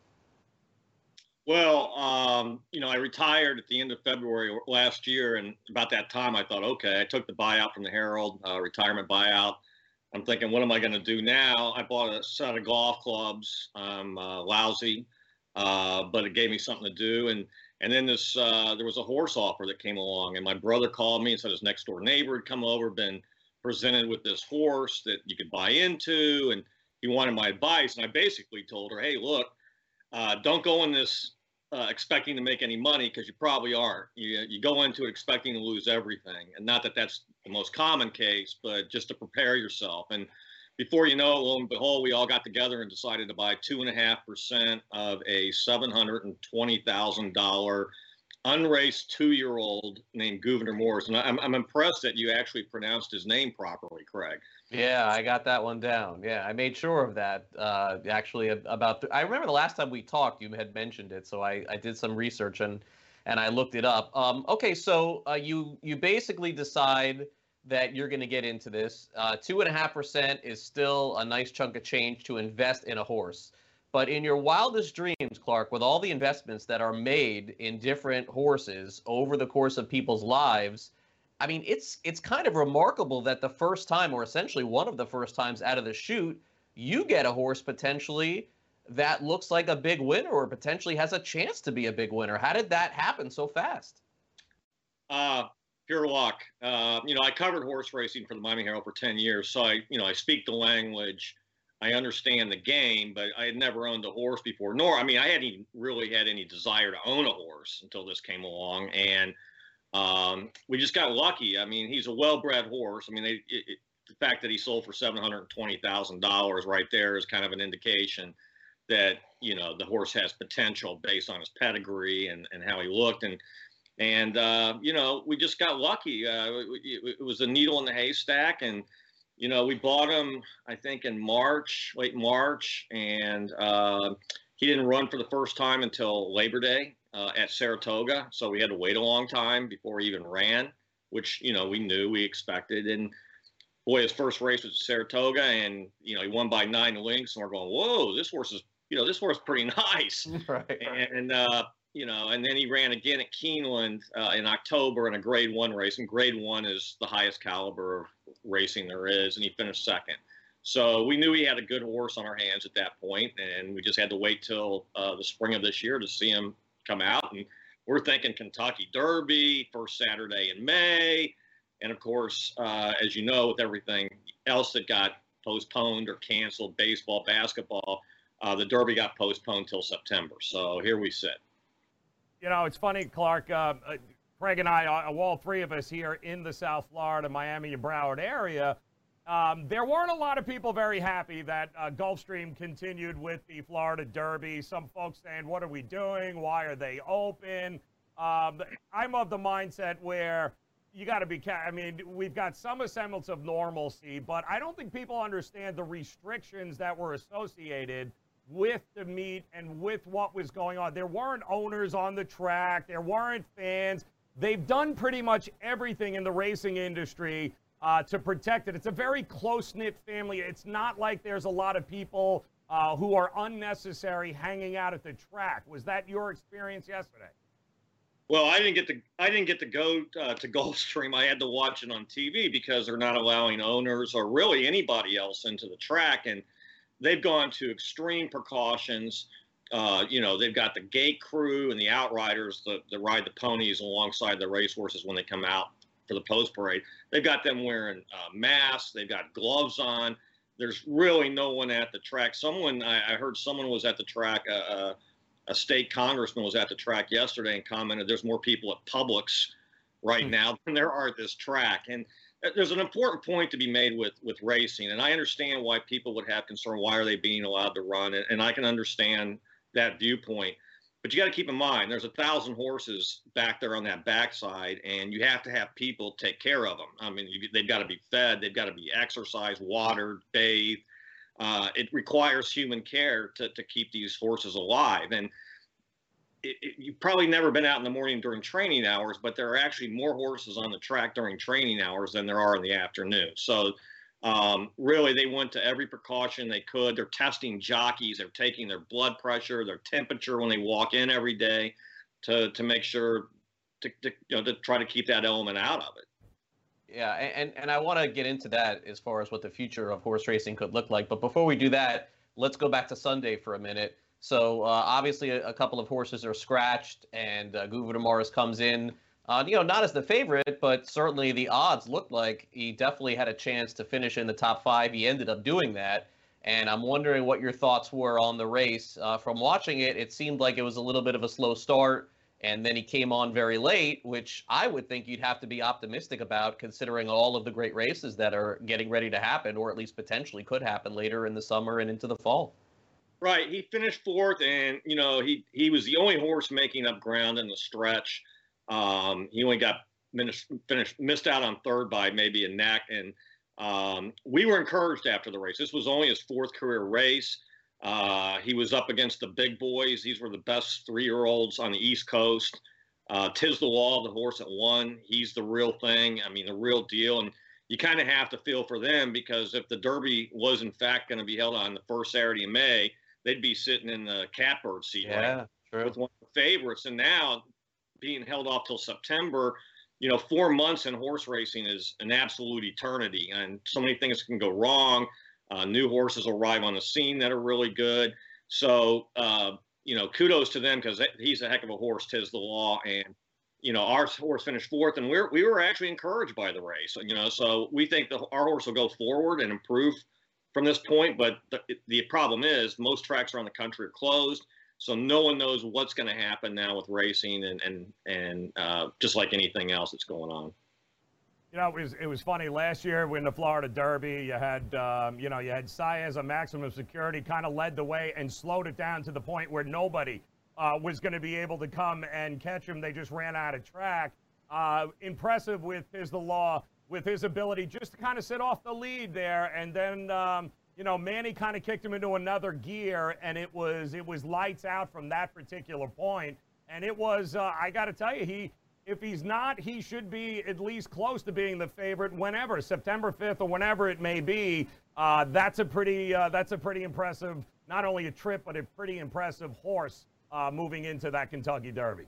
Well, um, you know, I retired at the end of February last year, and about that time, I thought, okay, I took the buyout from the Herald, uh, retirement buyout. I'm thinking, what am I going to do now? I bought a set of golf clubs. I'm uh, lousy, uh, but it gave me something to do, and and then this, uh, there was a horse offer that came along, and my brother called me and said his next door neighbor had come over, been presented with this horse that you could buy into, and he wanted my advice. And I basically told her, hey, look, uh, don't go in this uh, expecting to make any money because you probably aren't. You, you go into it expecting to lose everything, and not that that's the most common case, but just to prepare yourself. And before you know it, lo and behold, we all got together and decided to buy two and a half percent of a seven hundred and twenty thousand dollar unraced two-year-old named Gouverneur Morris, and I'm, I'm impressed that you actually pronounced his name properly, Craig. Yeah, I got that one down. Yeah, I made sure of that. Uh, actually, about I remember the last time we talked, you had mentioned it, so I, I did some research and and I looked it up. Um, okay, so uh, you you basically decide that you're going to get into this. Uh, two and a half percent is still a nice chunk of change to invest in a horse. But in your wildest dreams, Clark, with all the investments that are made in different horses over the course of people's lives, I mean, it's it's kind of remarkable that the first time, or essentially one of the first times out of the chute, you get a horse potentially that looks like a big winner or potentially has a chance to be a big winner. How did that happen so fast? Uh, pure luck. Uh, you know, I covered horse racing for the Miami Herald for 10 years, so I, you know, I speak the language. I understand the game, but I had never owned a horse before. Nor, I mean, I hadn't really had any desire to own a horse until this came along, and um, we just got lucky. I mean, he's a well-bred horse. I mean, they, it, it, the fact that he sold for seven hundred twenty thousand dollars right there is kind of an indication that you know the horse has potential based on his pedigree and and how he looked and and uh, you know we just got lucky. Uh, it, it, was a needle in the haystack, and you know we bought him I think in March, late March, and uh, he didn't run for the first time until Labor Day uh, at Saratoga, so we had to wait a long time before he even ran, which you know we knew we expected, and. Boy, his first race was at Saratoga, and you know he won by nine lengths, and we're going, "Whoa, this horse is you know, this horse is pretty (laughs) nice. (laughs) Right. And, uh, you know, and then he ran again at Keeneland uh, in October in a grade one race. And grade one is the highest caliber of racing there is. And he finished second. So we knew he had a good horse on our hands at that point, and we just had to wait till uh, the spring of this year to see him come out. And we're thinking Kentucky Derby, first Saturday in May. And of course, uh, as you know, with everything else that got postponed or canceled, baseball, basketball, uh, the Derby got postponed till September. So here we sit. You know, it's funny, Clark. Uh, uh Craig and I, uh, all three of us here in the South Florida, Miami, and Broward area, um, there weren't a lot of people very happy that uh, Gulfstream continued with the Florida Derby. Some folks saying, "What are we doing? Why are they open?" Um, I'm of the mindset where you got to be. I mean, we've got some semblance of normalcy, but I don't think people understand the restrictions that were associated with the meet and with what was going on. There weren't owners on the track, there weren't fans. They've done pretty much everything in the racing industry uh, to protect it. It's a very close knit family. It's not like there's a lot of people uh, who are unnecessary hanging out at the track. Was that your experience yesterday? Well, I didn't get to I didn't get to go uh, to (laughs) Gulfstream. I had to watch it on TV because they're not allowing owners or really anybody else into the track. And they've gone to extreme precautions. Uh, you know, they've got the gate crew and the outriders that, that ride the ponies alongside the racehorses when they come out for the post parade. They've got them wearing uh, masks. They've got gloves on. There's really no one at the track. Someone I, I heard someone was at the track. Uh, uh a state congressman was at the track yesterday and commented there's more people at Publix right mm-hmm. now than there are at this track. And there's an important point to be made with with racing, and I understand why people would have concern. Why are they being allowed to run? And, and I can understand that viewpoint. But you got to keep in mind, there's a thousand horses back there on that backside, and you have to have people take care of them. I mean, you, they've got to be fed, they've got to be exercised, watered, bathed. Uh, it requires human care to, to keep these horses alive. And it, it, you've probably never been out in the morning during training hours, but there are actually more horses on the track during training hours than there are in the afternoon. So, um, really, they went to every precaution they could. They're testing jockeys. They're taking their blood pressure, their temperature when they walk in every day, to to make sure to, to you know to try to keep that element out of it. Yeah, and and I want to get into that as far as what the future of horse racing could look like. But before we do that, let's go back to Sunday for a minute. So uh, obviously, a, a, couple of horses are scratched, and uh, Gouverneur comes in. Uh, you know, not as the favorite, but certainly the odds looked like he definitely had a chance to finish in the top five. He ended up doing that, and I'm wondering what your thoughts were on the race. Uh, from watching it, it seemed like it was a little bit of a slow start, and then he came on very late, which I would think you'd have to be optimistic about, considering all of the great races that are getting ready to happen, or at least potentially could happen later in the summer and into the fall. Right. He finished fourth, and you know he he was the only horse making up ground in the stretch. Um, he only got finished, finished missed out on third by maybe a neck, and um, we were encouraged after the race. This was only his fourth career race. Uh, he was up against the big boys. These were the best three-year-olds on the East Coast. Uh, Tiz the Law, the horse that won, he's the real thing. I mean, the real deal. And you kind of have to feel for them because if the Derby was in fact going to be held on the first Saturday in May, they'd be sitting in the catbird seat yeah, right, with one of the favorites. And now being held off till September, you know, four months in horse racing is an absolute eternity, and so many things can go wrong. Uh, new horses arrive on the scene that are really good. So, uh, you know, kudos to them because he's a heck of a horse. Tiz the law, and you know, our horse finished fourth, and we're we were actually encouraged by the race. You know, so we think the, our horse will go forward and improve from this point. But the, the problem is most tracks around the country are closed, so no one knows what's going to happen now with racing and and and uh, just like anything else that's going on. You know, it was it was funny last year when the Florida Derby, you had um, you know you had Saez a maximum security, kind of led the way and slowed it down to the point where nobody uh, was going to be able to come and catch him. They just ran out of track. Uh, impressive with Tiz the Law with his ability just to kind of sit off the lead there, and then um, you know Manny kind of kicked him into another gear, and it was it was lights out from that particular point. And it was uh, I got to tell you, he if he's not, he should be at least close to being the favorite whenever September 5th or whenever it may be. Uh, that's a pretty uh, that's a pretty impressive not only a trip but a pretty impressive horse uh, moving into that Kentucky Derby.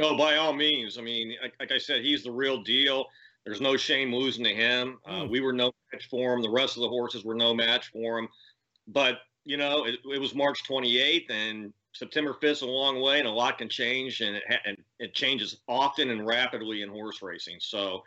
Oh, by all means. I mean, like, like, I said, he's the real deal. There's no shame losing to him. Uh, mm. we were no match for him. The rest of the horses were no match for him. But, you know, it, it was March 28th, and September 5th is a long way, and a lot can change, and it, ha- and it changes often and rapidly in horse racing. So,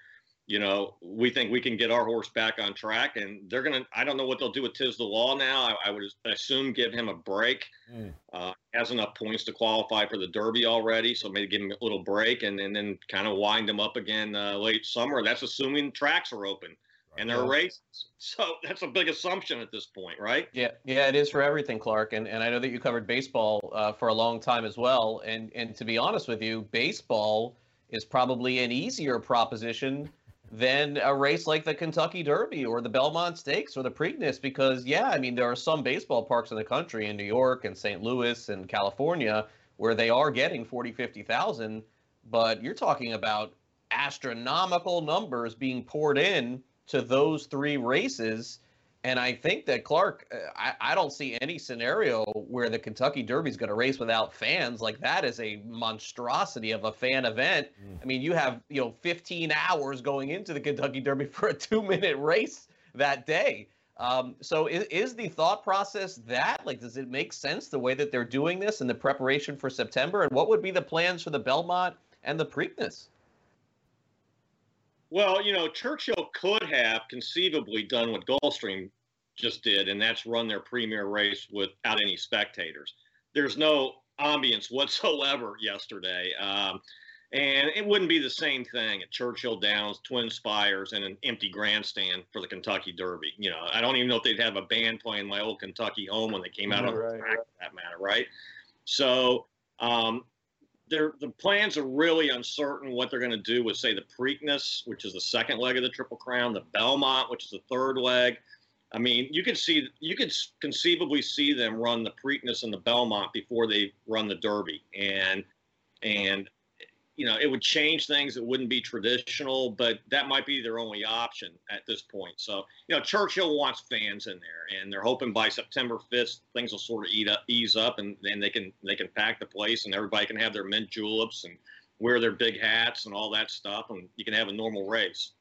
you know, we think we can get our horse back on track, and they're gonna. I don't know what they'll do with Tiz the Law now. I, I would assume give him a break. Mm. Uh, has enough points to qualify for the Derby already, so maybe give him a little break, and, and then kind of wind him up again uh, late summer. That's assuming tracks are open right. and there are races. (laughs) So that's a big assumption at this point, right? Yeah, yeah, it is for everything, Clark. And and I know that you covered baseball uh, for a long time as well. And and to be honest with you, baseball is probably an easier proposition than a race like the Kentucky Derby or the Belmont Stakes or the Preakness because yeah, I mean there are some baseball parks in the country in New York and St. Louis and California where they are getting 40, 50,000, but you're talking about astronomical numbers being poured in to those three races and I think that Clark, uh, I, I don't see any scenario where the Kentucky Derby is going to race without fans. Like that is a monstrosity of a fan event. Mm. I mean, you have you know 15 hours going into the Kentucky Derby (laughs) for a two-minute race that day. Um, so is, is the thought process that like does it make sense the way that they're doing this and the preparation for September? And what would be the plans for the Belmont and the Preakness? Well, you know, Churchill could have conceivably done what Gulfstream just did, and that's run their premier race without any spectators. There's no ambience whatsoever yesterday. Um, and it wouldn't be the same thing at Churchill Downs, Twin Spires, and an empty grandstand for the Kentucky Derby. You know, I don't even know if they'd have a band playing my old Kentucky home when they came out on right, the track, right. for that matter, right? So, um, the plans are really uncertain what they're going to do with, say, the Preakness, which is the second leg of the Triple Crown, the Belmont, which is the third leg. I mean, you could see, you could conceivably see them run the Preakness and the Belmont before they run the Derby, and and you know, it would change things. It wouldn't be traditional, but that might be their only option at this point. So, you know, Churchill wants fans in there, and they're hoping by September 5th things will sort of eat up, ease up, and then they can they can pack the place, and everybody can have their mint juleps and wear their big hats and all that stuff, and you can have a normal race.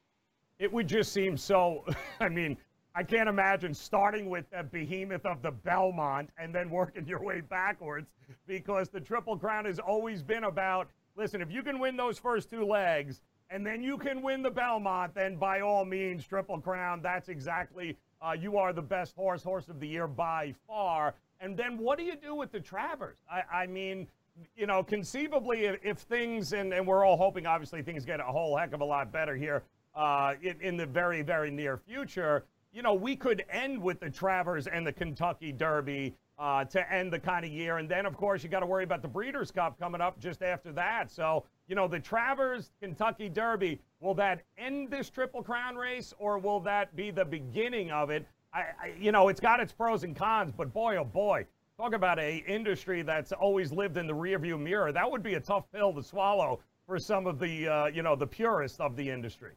It would just seem so. (laughs) I mean, I can't imagine starting with a behemoth of the Belmont and then working your way backwards because the Triple Crown has always been about listen, if you can win those first two legs and then you can win the Belmont, then by all means, Triple Crown, that's exactly, uh, you are the best horse, horse of the year by far. And then what do you do with the Travers? I, I mean, you know, conceivably, if, if things, and, and, we're all hoping, obviously, things get a whole heck of a lot better here uh, in, in the very, very near future, you know, we could end with the Travers and the Kentucky Derby uh, to end the kind of year. And then, of course, you got to worry about the Breeders' Cup coming up just after that. So, you know, the Travers Kentucky Derby, will that end this Triple Crown race or will that be the beginning of it? I, I, you know, it's got its pros and cons, but boy, oh boy, talk about a industry that's always lived in the rearview mirror. That would be a tough pill to swallow for some of the, uh, you know, the purists of the industry.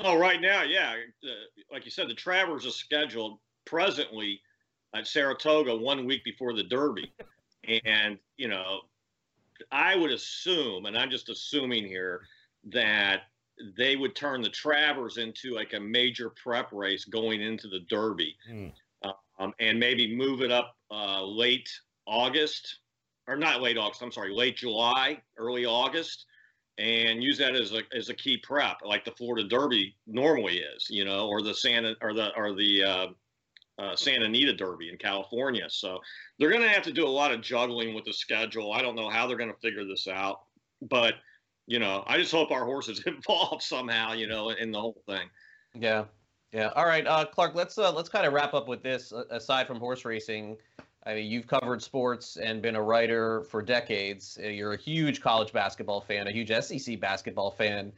Oh, right now, yeah. Uh, like you said, the Travers is scheduled presently at Saratoga one week before the Derby. And, you know, I would assume, and I'm just assuming here, that they would turn the Travers into like a major prep race going into the Derby, mm. um, and maybe move it up uh, late August, or not late August. I'm sorry, late July, early August, and use that as a as a key prep, like the Florida Derby normally is, you know, or the Santa or the or the uh, uh, Santa Anita Derby in California. So they're going to have to do a lot of juggling with the schedule. I don't know how they're going to figure this out, but you know, I just hope our horses (laughs) involved somehow, you know, in the whole thing. Yeah, yeah. All right, uh, Clark. Let's uh, let's kind of wrap up with this. Aside from horse racing, I mean, you've covered sports and been a writer for decades. You're a huge college basketball fan, a huge SEC basketball fan.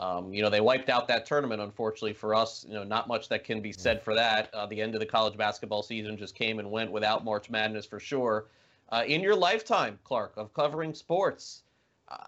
Um, you know, they wiped out that tournament, unfortunately for us. You know, not much that can be said for that. Uh, the end of the college basketball season just came and went without March Madness for sure. Uh, in your lifetime, Clark, of covering sports,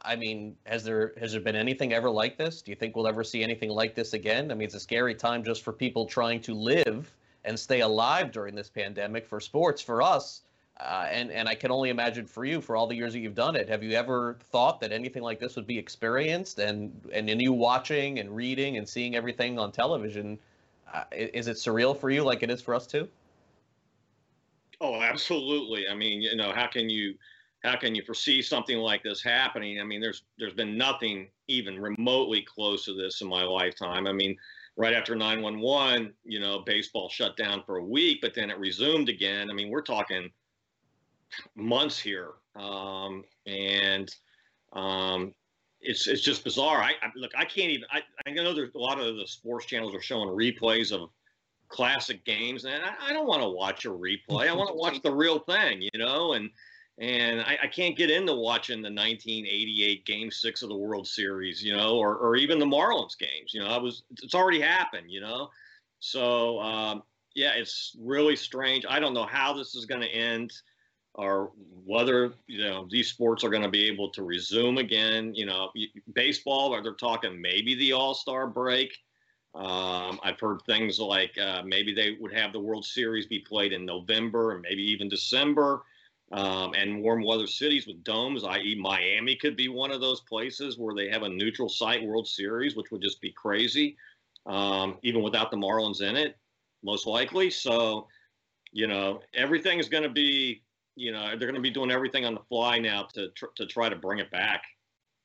I mean, has there has there been anything ever like this? Do you think we'll ever see anything like this again? I mean, it's a scary time just for people trying to live and stay alive during this pandemic. For sports, for us, uh, and and I can only imagine for you, for all the years that you've done it, have you ever thought that anything like this would be experienced? And and in you watching and reading and seeing everything on television, uh, is it surreal for you, like it is for us too? Oh, absolutely. I mean, you know, how can you how can you foresee something like this happening? I mean, there's there's been nothing even remotely close to this in my lifetime. I mean, right after 911, you know, baseball shut down for a week, but then it resumed again. I mean, we're talking months here, um, and um, it's it's just bizarre. I, I, look, I can't even. I, I know there's a lot of the sports channels are showing replays of classic games, and I, I don't want to watch a replay. I want to watch the real thing, you know, and and I, I, can't get into watching the 1988 Game Six of the World Series, you know, or or even the Marlins games. You know, I was it's already happened, you know, so um, yeah, it's really strange. I don't know how this is going to end or whether you know these sports are going to be able to resume again. You know, baseball, they're talking maybe the All Star break. Um, I've heard things like uh, maybe they would have the World Series be played in November and maybe even December. Um, and warm weather cities with domes, i.e., Miami, could be one of those places where they have a neutral site World Series, which would just be crazy, um, even without the Marlins in it. most likely. So, you know, everything is going to be, you know, they're going to be doing everything on the fly now to tr- to try to bring it back.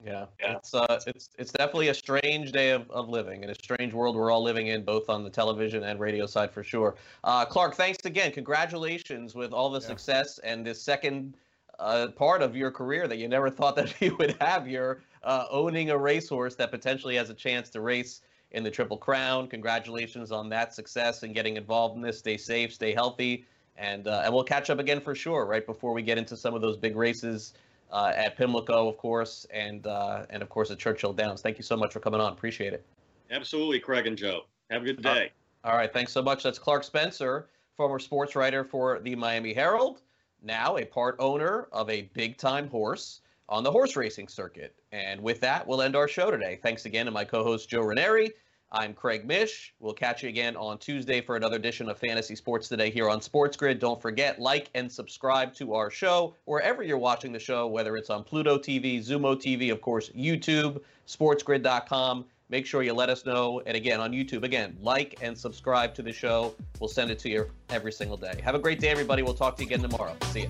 Yeah, it's uh, it's it's definitely a strange day of, of living and a strange world we're all living in, both on the television and radio side for sure. Uh, Clark, thanks again. Congratulations with all the Yeah. success and this second uh, part of your career that you never (laughs) thought that you would have. You're uh, owning a racehorse that potentially has a chance to race in the Triple Crown. Congratulations on that success and getting involved in this. Stay safe, stay healthy, and uh, and we'll catch up again for sure. Right before we get into some of those big races uh, at Pimlico, of course, and uh, and of course at Churchill Downs. Thank you so much for coming on. Appreciate it. Absolutely, Craig and Joe. Have a good Uh, day. All right, thanks so much. That's Clark Spencer, former sports writer for the Miami Herald, now a part owner of a big time horse on the horse racing circuit. And with that, we'll end our show today. Thanks again to my co host, Joe Raineri. I'm Craig Mish. We'll catch you again on Tuesday for another edition of Fantasy Sports Today here on Sports Grid. Don't forget, like and subscribe to our show wherever you're watching the show, whether it's on Pluto TV, Xumo TV, of course, YouTube, sportsgrid.com. Make sure you let us know. And again, on YouTube, again, like and subscribe to the show. We'll send it to you every single day. Have a great day, everybody. We'll talk to you again tomorrow. See you.